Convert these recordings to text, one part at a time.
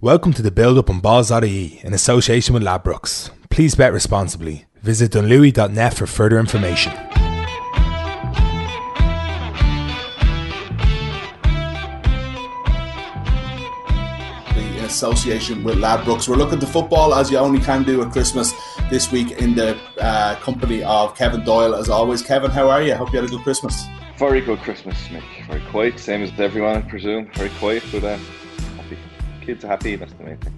Welcome to the build up on balls.ie in association with Ladbrokes. Please bet responsibly. Visit dunlewey.net for further information. in association with Ladbrokes. We're looking to football as you only can do at Christmas this week in the uh, company of Kevin Doyle. As always, Kevin, how are you? Hope you had a good Christmas. Very good Christmas, Mick. Very quiet, same as everyone, I presume. Very quiet, but uh, happy. Kids happy. That's the main thing.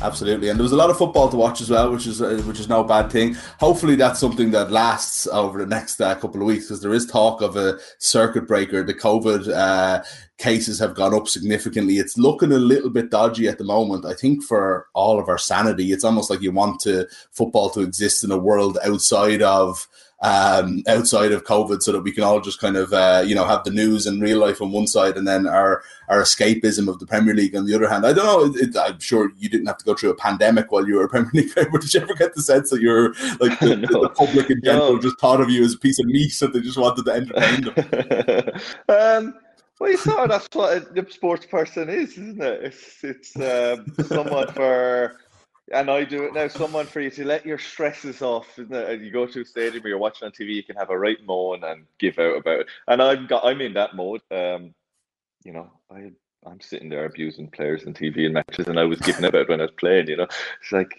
Absolutely, and there was a lot of football to watch as well, which is uh, which is no bad thing. Hopefully, that's something that lasts over the next uh, couple of weeks because there is talk of a circuit breaker. The COVID uh, cases have gone up significantly. It's looking a little bit dodgy at the moment. I think for all of our sanity, it's almost like you want to football to exist in a world outside of um, outside of COVID, so that we can all just kind of uh, you know have the news and real life on one side, and then our our escapism of the Premier League on the other hand. I don't know. It, I'm sure you didn't have to go through a pandemic while you were a Premier League player, but did you ever get the sense that you're like the, no. the public in general no. just thought of you as a piece of meat, so they just wanted to entertain them? um, well, you know that's what a sports person is, isn't it? It's it's um, somewhat for and I do it now. Someone for you to let your stresses off. Isn't it? And you go to a stadium or you're watching on TV, you can have a right moan and give out about it. And I'm got, I'm in that mode. Um, you know, I I'm sitting there abusing players on TV and matches, and I was giving about when I was playing. You know, it's like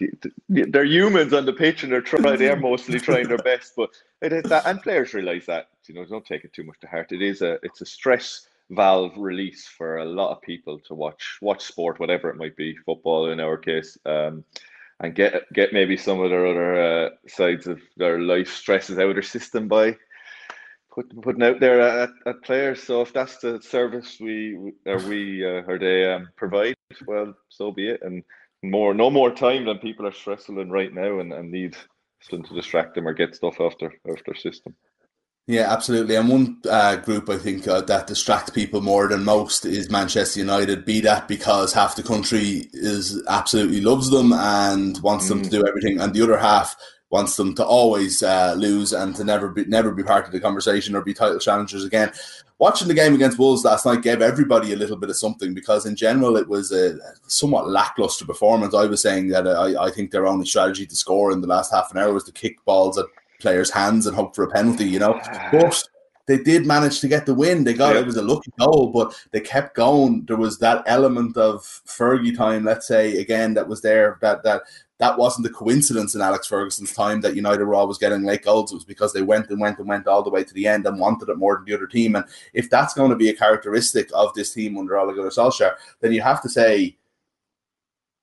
they're humans on the pitch, and they're trying. They're mostly trying their best, but it is that, and players realize that. You know, don't take it too much to heart. It is a it's a stress valve release for a lot of people to watch watch sport, whatever it might be, football in our case, um, and get get maybe some of their other uh, sides of their life stresses out of their system by put, putting out there at, at players. So if that's the service we or we uh, or they um, provide, well, so be it. And more, no more time than people are stressing right now and, and need something to distract them or get stuff off their off their system. Yeah, absolutely. And one uh, group I think uh, that distracts people more than most is Manchester United. Be that because half the country is absolutely loves them and wants mm. them to mm. do everything, and the other half wants them to always uh, lose and to never be never be part of the conversation or be title challengers again. Watching the game against Wolves last night gave everybody a little bit of something because in general it was a somewhat lackluster performance. I was saying that I, I think their only strategy to score in the last half an hour was to kick balls at players' hands and hope for a penalty, you know. Ah. But they did manage to get the win. They got yeah. it was a lucky goal, but they kept going. There was that element of Fergie time, let's say, again, that was there. That that that wasn't the coincidence in Alex Ferguson's time that United were always getting late goals. It was because they went and went and went all the way to the end and wanted it more than the other team. And if that's going to be a characteristic of this team under Ole Gunnar Solskjaer, then you have to say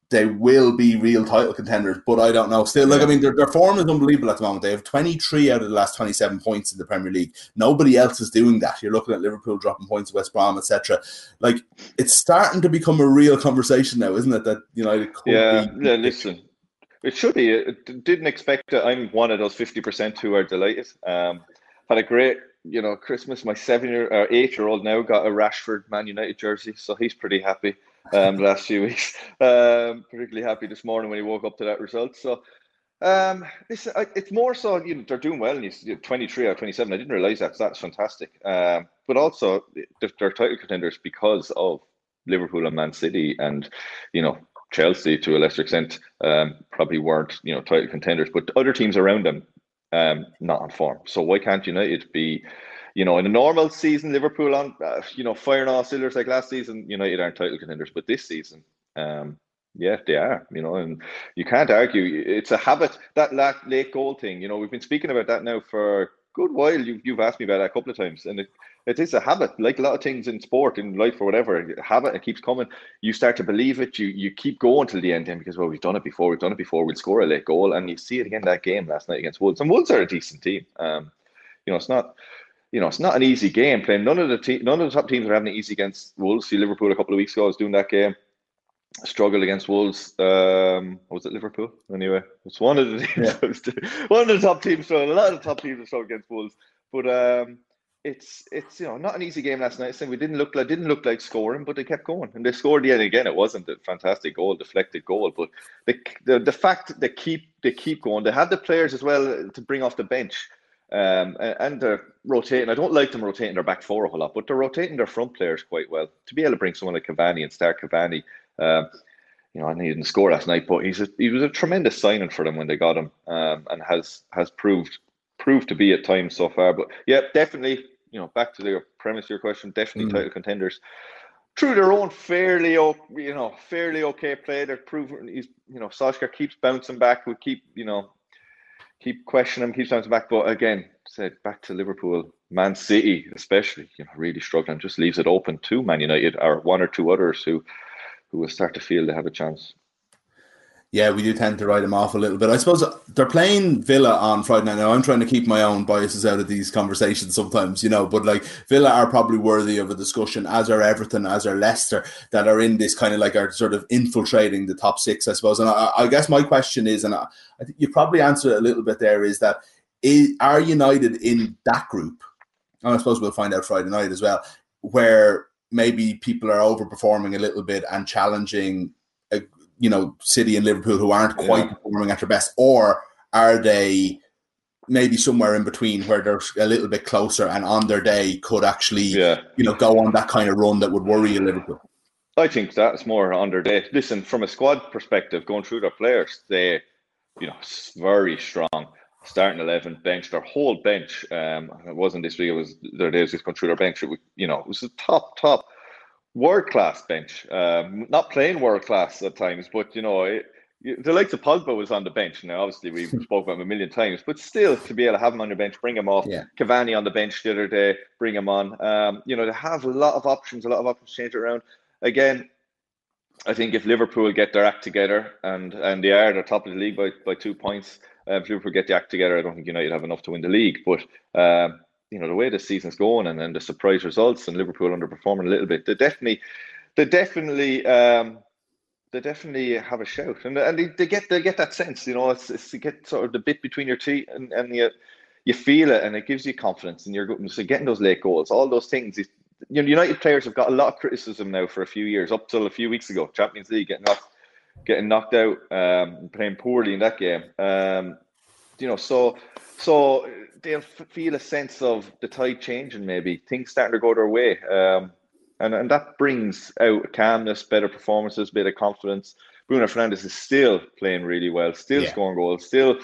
they will be real title contenders, but I don't know. Still, like I mean, their, their form is unbelievable at the moment. They have 23 out of the last 27 points in the Premier League. Nobody else is doing that. You're looking at Liverpool dropping points, West Brom, etc. Like it's starting to become a real conversation now, isn't it? That United could yeah, be. Yeah, listen, it should be. It didn't expect it. I'm one of those 50% who are delighted. Um, had a great you know Christmas. My seven year or eight year old now got a Rashford Man United jersey, so he's pretty happy um, the last few weeks. Um, particularly happy this morning when he woke up to that result. So um, this it's more so you know, they're doing well. And he's 23 out of 27. I didn't realize that. So that's fantastic. Um, but also they're title contenders because of Liverpool and Man City, and you know Chelsea to a lesser extent um, probably weren't you know title contenders, but other teams around them um, not on form. So why can't United be? You know, in a normal season, Liverpool on, uh, you know, firing all cylinders like last season, United aren't title contenders, but this season, um, yeah, they are, you know, and you can't argue. It's a habit, that late goal thing, you know, we've been speaking about that now for a good while. You, you've asked me about that a couple of times, and it, it is a habit, like a lot of things in sport, in life, or whatever. habit, it keeps coming. You start to believe it. You you keep going till the end, then because well, we've done it before. We've done it before. We'll score a late goal, and you see it again that game last night against Wolves. And Wolves are a decent team. Um, you know, it's not you know, it's not an easy game playing. None of the te- none of the top teams are having it easy against Wolves. See Liverpool a couple of weeks ago. I was doing that game. Struggled against Wolves. Um, was it Liverpool? Anyway, it's one of the teams. Yeah. one of the top teams. So a lot of the top teams struggled against Wolves. But um, it's it's you know not an easy game last night. Saying we didn't look like didn't look like scoring, but they kept going and they scored the end again. It wasn't a fantastic goal, deflected goal, but the the, the fact they keep they keep going. They have the players as well to bring off the bench. Um, and they're rotating. I don't like them rotating their back four a whole lot, but they're rotating their front players quite well. To be able to bring someone like Cavani and start Cavani, uh, you know, I he didn't score last night, but he's a, he was a tremendous signing for them when they got him, um, and has has proved proved to be at times so far. But yeah, definitely, you know, back to the premise of your question, definitely mm. title contenders through their own fairly, you know, fairly okay play. They're proving he's, you know, Solskjaer keeps bouncing back. We keep, you know, keep questioning him, keeps bouncing back. But again, said back to Liverpool, Man City, especially, you know, really struggling. Just leaves it open to Man United or one or two others who, who will start to feel they have a chance yeah, we do tend to write them off a little bit. I suppose they're playing Villa on Friday night. Now, I'm trying to keep my own biases out of these conversations sometimes, you know, but like Villa are probably worthy of a discussion, as are Everton, as are Leicester, that are in this kind of like are sort of infiltrating the top six, I suppose. And I, I guess my question is, and I, I think you probably answered it a little bit there, is that is, are United in that group? And I suppose we'll find out Friday night as well, where maybe people are overperforming a little bit and challenging you know City and Liverpool who aren't quite yeah. performing at their best, or are they maybe somewhere in between where they're a little bit closer and on their day could actually yeah. you know go on that kind of run that would worry a Liverpool? I think that's more on their day. Listen, from a squad perspective, going through their players, they you know very strong. Starting eleven, bench their whole bench. Um, it wasn't this week; it was their days just going through their bench. It, you know, it was the top, top world class bench. Um, not playing world class at times, but you know, it, the likes of Pogba was on the bench. Now, obviously, we spoke about him a million times, but still, to be able to have him on your bench, bring him off. Yeah. Cavani on the bench the other day, bring him on. Um, you know, they have a lot of options, a lot of options to change it around. Again, I think if Liverpool get their act together, and and they are, they're top of the league by, by two points. Uh, if Liverpool get the act together, I don't think United have enough to win the league. But um, you know the way the season's going and then the surprise results and Liverpool underperforming a little bit, they definitely, they definitely, um, they definitely have a shout and and they, they get they get that sense, you know, it's, it's to get sort of the bit between your teeth and and you you feel it and it gives you confidence and you're. So getting those late goals, all those things. You know, United players have got a lot of criticism now for a few years, up till a few weeks ago. Champions League getting knocked, getting knocked out, um, playing poorly in that game. Um, you know, so so they'll feel a sense of the tide changing, maybe things starting to go their way, um, and and that brings out calmness, better performances, bit of confidence. Bruno Fernandes is still playing really well, still yeah. scoring goals, still,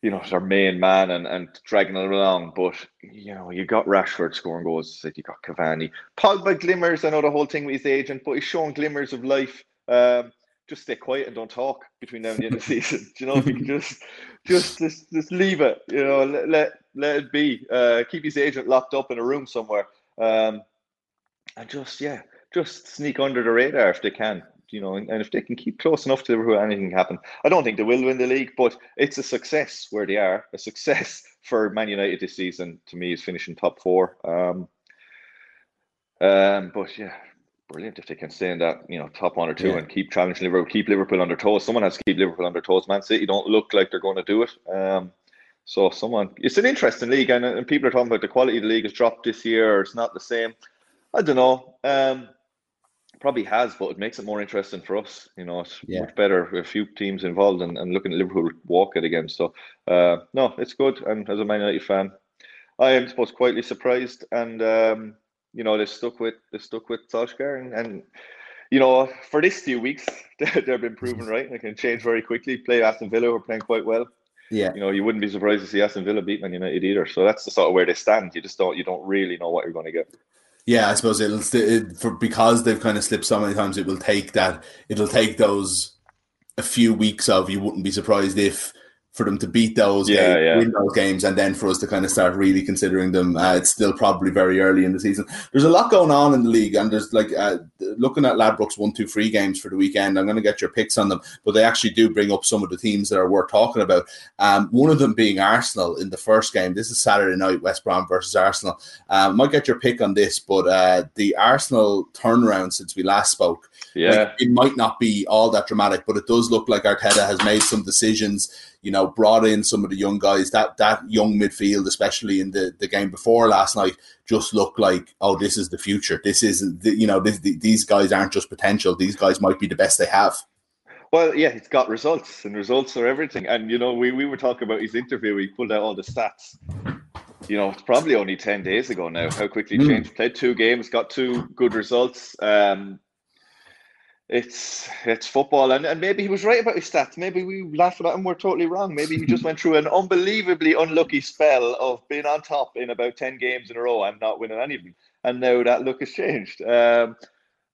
you know, their main man and, and dragging it along. But you know, you got Rashford scoring goals, you got Cavani, Pogba glimmers. I know the whole thing with his agent, but he's showing glimmers of life. Um, just stay quiet and don't talk between now and the end of the season. you know, if you can just, just, just, just leave it. You know, let let, let it be. Uh, keep his agent locked up in a room somewhere, um, and just yeah, just sneak under the radar if they can. You know, and, and if they can keep close enough to Liverpool, anything can happen. I don't think they will win the league, but it's a success where they are. A success for Man United this season to me is finishing top four. Um, um, but yeah, brilliant if they can stay in that you know top one or two yeah. and keep challenging Liverpool, keep Liverpool under toes. Someone has to keep Liverpool under toes. Man City don't look like they're going to do it. Um, so someone, it's an interesting league, and, and people are talking about the quality of the league has dropped this year, or it's not the same. I don't know. Um, probably has, but it makes it more interesting for us. You know, it's yeah. much better with a few teams involved and, and looking at Liverpool walk it again. So, uh, no, it's good. And as a Man United fan, I am supposed quietly surprised and um, you know, they stuck with they stuck with Solskjaer and, and you know, for this few weeks, they've been proven right. They can change very quickly. Play Aston Villa, who are playing quite well. Yeah. You know, you wouldn't be surprised to see Aston Villa beat Man United either. So that's the sort of where they stand. You just don't you don't really know what you're going to get. Yeah, I suppose it'll it, for because they've kind of slipped so many times. It will take that. It'll take those a few weeks of. You wouldn't be surprised if for them to beat those, yeah, games, yeah. win those games, and then for us to kind of start really considering them. Uh, it's still probably very early in the season. There's a lot going on in the league, and there's like uh, looking at Ladbrokes one, two, three games for the weekend. I'm going to get your picks on them, but they actually do bring up some of the teams that are worth talking about. Um, one of them being Arsenal in the first game. This is Saturday night, West Brom versus Arsenal. Um, might get your pick on this, but uh, the Arsenal turnaround since we last spoke. Yeah, like, it might not be all that dramatic, but it does look like Arteta has made some decisions you know, brought in some of the young guys. That that young midfield, especially in the, the game before last night, just looked like, oh, this is the future. This is, you know, this, these guys aren't just potential. These guys might be the best they have. Well, yeah, it's got results, and results are everything. And you know, we, we were talking about his interview. He pulled out all the stats. You know, it's probably only ten days ago now. How quickly mm. changed. Played two games, got two good results. Um, it's it's football, and, and maybe he was right about his stats. Maybe we laughed at him. We're totally wrong. Maybe he just went through an unbelievably unlucky spell of being on top in about ten games in a row and not winning any of them, and now that look has changed. Um,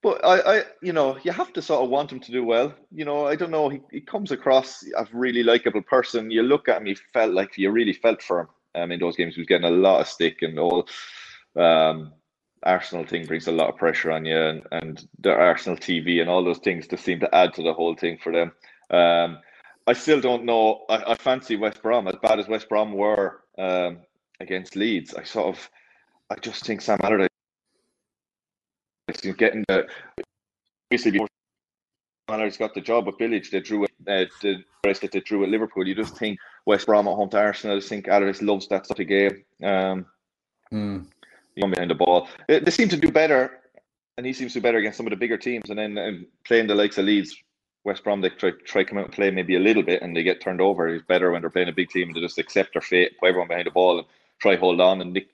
but I, I, you know, you have to sort of want him to do well. You know, I don't know. He, he comes across a really likable person. You look at him, he felt like you really felt for him um, in those games. He was getting a lot of stick and all. Um, Arsenal thing brings a lot of pressure on you, and, and the Arsenal TV and all those things just seem to add to the whole thing for them. Um, I still don't know. I, I, fancy West Brom as bad as West Brom were um, against Leeds. I sort of, I just think Sam Allardyce is getting the obviously before Allardyce got the job at Village, they drew uh, the rest that they drew at Liverpool. You just think West Brom at home to Arsenal. I just think Allardyce loves that sort of game. Um, mm behind the ball. They, seem to do better, and he seems to do better against some of the bigger teams. And then and playing the likes of Leeds, West Brom, they try try come out and play maybe a little bit, and they get turned over. It's better when they're playing a big team and they just accept their fate, put everyone behind the ball, and try hold on and nick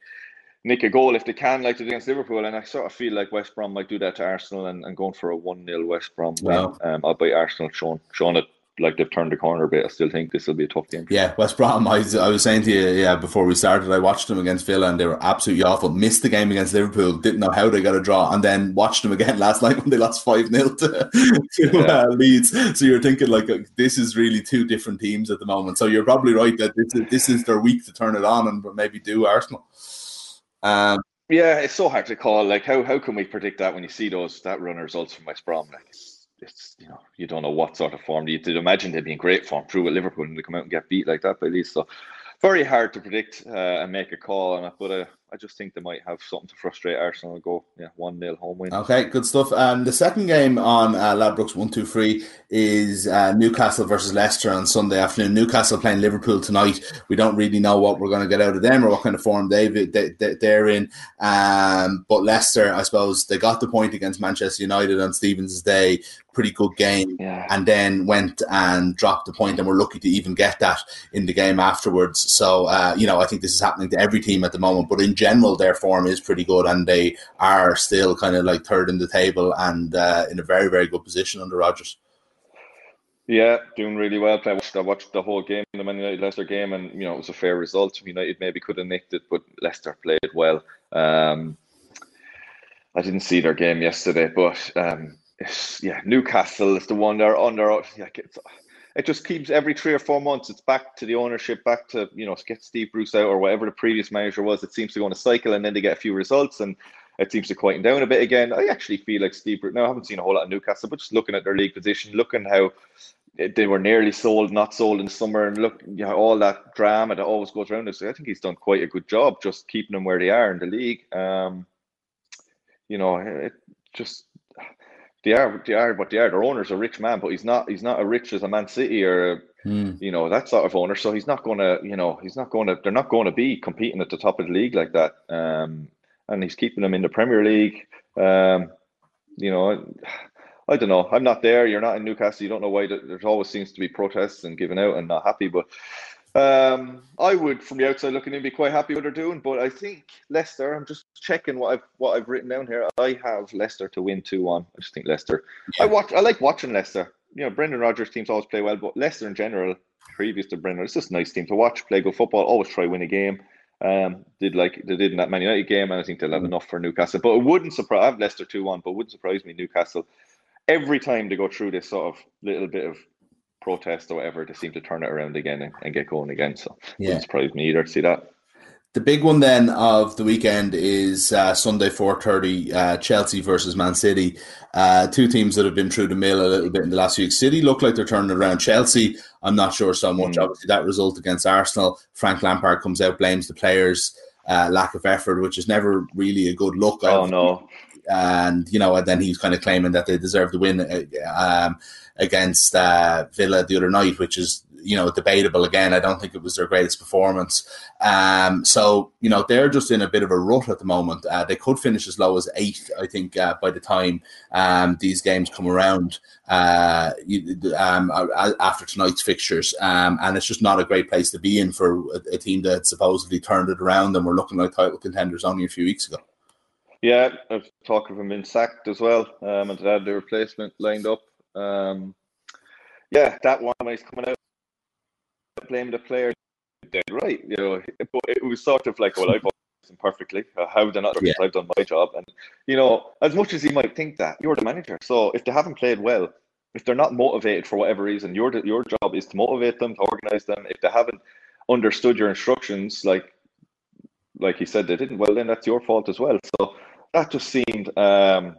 nick a goal if they can, like they did against Liverpool. And I sort of feel like West Brom might do that to Arsenal and, and going for a one 0 West Brom. Wow. Um, albeit Arsenal showing showing it like they've turned the corner a bit. I still think this will be a tough game. Yeah, West Brom. I, I was saying to you, yeah, before we started, I watched them against Villa and they were absolutely awful. Missed the game against Liverpool, didn't know how they got a draw, and then watched them again last night when they lost five 0 to, to uh, Leeds. So you're thinking like uh, this is really two different teams at the moment. So you're probably right that this is, this is their week to turn it on and maybe do Arsenal. Um, yeah, it's so hard to call. Like, how how can we predict that when you see those that run results from West Brom? Like, it's you know you don't know what sort of form. You did imagine they'd be in great form. Through with Liverpool and they come out and get beat like that by Leeds so very hard to predict uh, and make a call on it but uh, I just think they might have something to frustrate Arsenal and go yeah one 0 home win. Okay, good stuff. Um, the second game on uh, Ladbrokes one two three is uh, Newcastle versus Leicester on Sunday afternoon. Newcastle playing Liverpool tonight. We don't really know what we're going to get out of them or what kind of form they, they, they are in. Um, but Leicester, I suppose, they got the point against Manchester United on Stephen's day. Pretty good game, yeah. and then went and dropped the point, and we're lucky to even get that in the game afterwards. So, uh, you know, I think this is happening to every team at the moment. But in general, their form is pretty good, and they are still kind of like third in the table and uh, in a very, very good position under Rodgers. Yeah, doing really well. I watched, I watched the whole game, the Man United Leicester game, and you know it was a fair result. United maybe could have nicked it, but Leicester played well. Um, I didn't see their game yesterday, but um, yeah, Newcastle is the one they're under. Like it's, it just keeps every three or four months. It's back to the ownership, back to you know get Steve Bruce out or whatever the previous manager was. It seems to go on a cycle, and then they get a few results, and it seems to quieten down a bit again. I actually feel like Steve Bruce. Now I haven't seen a whole lot of Newcastle, but just looking at their league position, looking how they were nearly sold, not sold in summer, and look, you know, all that drama that always goes around this. I think he's done quite a good job just keeping them where they are in the league. Um, you know, it just they are they are but they are. Their owner's a rich man, but he's not he's not as rich as a Man City or mm. you know that sort of owner. So he's not going to you know he's not going to they're not going to be competing at the top of the league like that. Um, and he's keeping them in the Premier League. Um, you know, I don't know. I'm not there. You're not in Newcastle. You don't know why. There's always seems to be protests and giving out and not happy. But um, I would, from the outside looking in, be quite happy what they're doing. But I think Leicester. I'm just checking what I've what I've written down here. I have Leicester to win two one. I just think Leicester. Yeah. I watch. I like watching Leicester. You know, Brendan Rodgers teams always play well, but Leicester in general, previous to Brendan, it's just a nice team to watch. Play good football. Always try win a game. Um, did like they did in that Man United game, and I think they'll have mm. enough for Newcastle. But it wouldn't surprise. I have Leicester two one, but it wouldn't surprise me Newcastle. Every time they go through this sort of little bit of protest or whatever, they seem to turn it around again and, and get going again. So yeah. wouldn't surprise me either to see that. The big one then of the weekend is uh, Sunday four thirty, uh, Chelsea versus Man City. Uh, two teams that have been through the mill a little bit in the last week. City look like they're turning around. Chelsea, I'm not sure so much. Mm. Obviously, that result against Arsenal, Frank Lampard comes out blames the players' uh, lack of effort, which is never really a good look. Oh no! And you know, and then he's kind of claiming that they deserve the win uh, um, against uh, Villa the other night, which is you know debatable again. I don't think it was their greatest performance. Um, so you know they're just in a bit of a rut at the moment. Uh, they could finish as low as eighth, I think, uh, by the time um, these games come around uh, um, after tonight's fixtures. Um, and it's just not a great place to be in for a, a team that supposedly turned it around and were looking like title contenders only a few weeks ago. Yeah, I've talked of him being sacked as well, um, and to have the replacement lined up. Um, yeah, that one when he's coming out, blame the player. Dead right, you know, it, it was sort of like, well, I've done perfectly. Uh, how did not? Yeah. I've done my job, and you know, as much as you might think that, you're the manager. So if they haven't played well, if they're not motivated for whatever reason, your your job is to motivate them, to organize them. If they haven't understood your instructions, like like he said they didn't, well then that's your fault as well. So that just seemed um,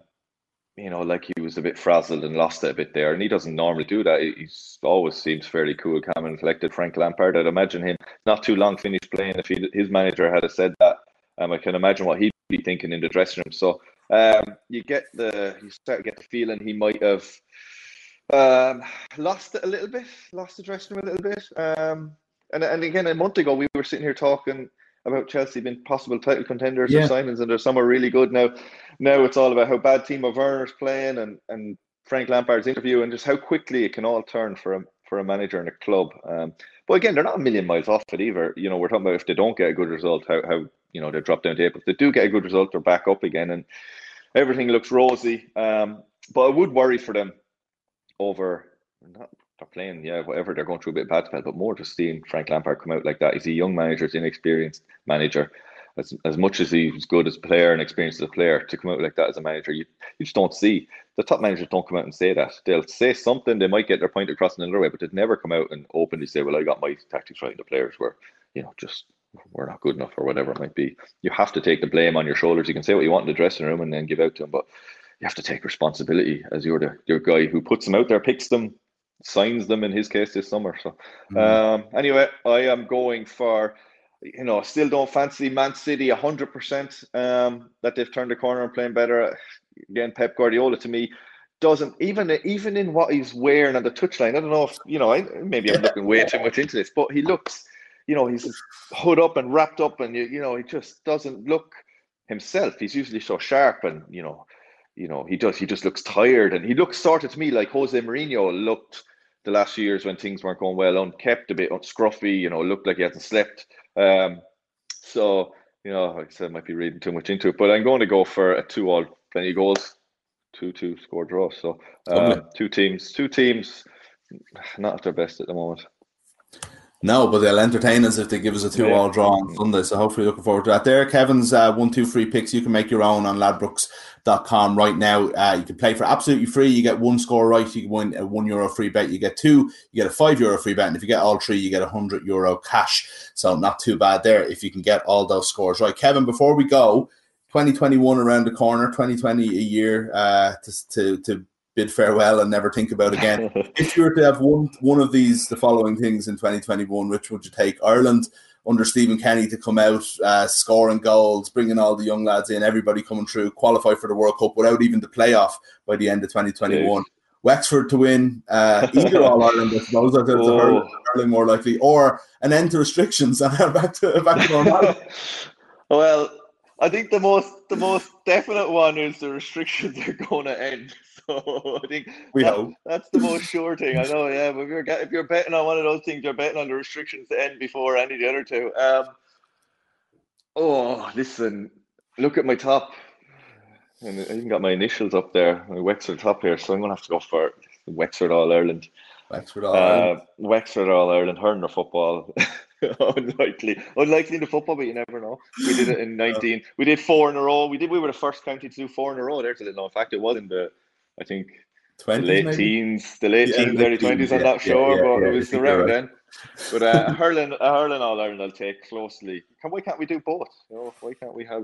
you know, like he was a bit frazzled and lost it a bit there. And he doesn't normally do that. He always seems fairly cool, calm, and collected. Frank Lampard, I'd imagine him not too long finished playing if he, his manager had said that. Um, I can imagine what he'd be thinking in the dressing room. So um, you get the you start to get the feeling he might have um, lost it a little bit, lost the dressing room a little bit. Um, and and again, a month ago we were sitting here talking about Chelsea being possible title contenders yeah. or signings, and there's some are really good now. Now it's all about how bad Timo Werner's playing and and Frank Lampard's interview, and just how quickly it can all turn for a for a manager and a club. Um, but again, they're not a million miles off it either. You know, we're talking about if they don't get a good result, how how you know they drop down to eight. But if they do get a good result, they're back up again, and everything looks rosy. Um, but I would worry for them over not they're playing, yeah, whatever. They're going through a bit of bad spell, but more just seeing Frank Lampard come out like that. He's a young manager, he's an inexperienced manager. As, as much as he's good as a player and experienced as a player, to come out like that as a manager, you, you just don't see. The top managers don't come out and say that. They'll say something, they might get their point across in another way, but they'd never come out and openly say, Well, I got my tactics right. The players were, you know, just we're not good enough or whatever it might be. You have to take the blame on your shoulders. You can say what you want in the dressing room and then give out to them, but you have to take responsibility as you're the your guy who puts them out there, picks them, signs them in his case this summer. So mm. um, anyway, I am going for you know still don't fancy Man City hundred um, percent that they've turned the corner and playing better. Again, Pep Guardiola to me doesn't even even in what he's wearing on the touchline. I don't know if you know. I, maybe I'm looking way too much into this, but he looks. You know, he's hood up and wrapped up, and you, you know, he just doesn't look himself. He's usually so sharp, and you know, you know, he does. He just looks tired, and he looks sort of to me like Jose Mourinho looked the last years when things weren't going well, unkept, a bit scruffy. You know, looked like he hadn't slept. Um, so you know, like I said, I might be reading too much into it, but I'm going to go for a two-all, plenty of goals, two-two score draw. So uh, two teams, two teams, not at their best at the moment. No, but they'll entertain us if they give us a two-all draw on Sunday. So hopefully, looking forward to that. There, Kevin's uh, one, two, free picks. You can make your own on ladbrokes.com right now. Uh, you can play for absolutely free. You get one score right, you can win a one euro free bet. You get two, you get a five euro free bet, and if you get all three, you get a hundred euro cash. So not too bad there if you can get all those scores right. Kevin, before we go, 2021 around the corner, 2020 a year uh, to, to to bid farewell and never think about again. if you were to have one one of these, the following things in 2021, which would you take? Ireland under Stephen Kenny to come out, uh, scoring goals, bringing all the young lads in, everybody coming through, qualify for the World Cup without even the playoff by the end of 2021. Wexford to win uh, either All Ireland, I suppose, I think it's hurling, hurling more likely, or an end to restrictions and back to back to normal. well, I think the most the most definite one is the restrictions are going to end. So I think we that, hope that's the most sure thing. I know, yeah. But if you're if you're betting on one of those things, you're betting on the restrictions to end before any of the other two. Um, oh, listen, look at my top. And I even got my initials up there, my Wexford top here. So I'm gonna have to go for Wexford All Ireland. Wexford All Ireland. Uh, Wexford All Ireland, Hurner football. unlikely, unlikely in the football, but you never know. We did it in nineteen. We did four in a row. We did. We were the first county to do four in a row. There's a little known fact. It was in the I think 20s, the late maybe? teens, the late yeah, teens, early twenties. I'm not sure, yeah, but it was around right. then. But uh, hurling, uh, hurling All Ireland, I'll take closely. Can, why can't we do both? You know, why can't we have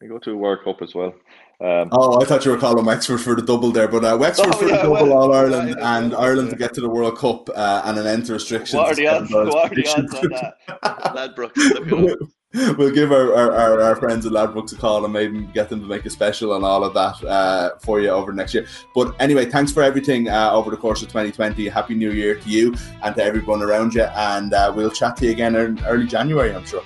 we go to a World Cup as well? Um, oh, I thought you were calling Wexford for the double there, but uh, Wexford oh, for yeah, the double well, All Ireland and Ireland to get to the World Cup uh, and an end to restrictions. What are the odds? What are the odds on that? Ladbrokes we'll give our, our, our, friends at Ladbrokes a call and maybe get them to make a special and all of that uh, for you over next year. But anyway, thanks for everything uh, over the course of 2020. Happy New Year to you and to everyone around you. And uh, we'll chat to you again in early January, I'm sure.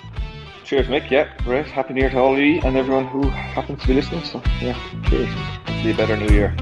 Cheers, Mick. Yeah, great. Happy New Year to all of you and everyone who happens to be listening. So, yeah, cheers. See a better New Year.